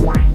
Why?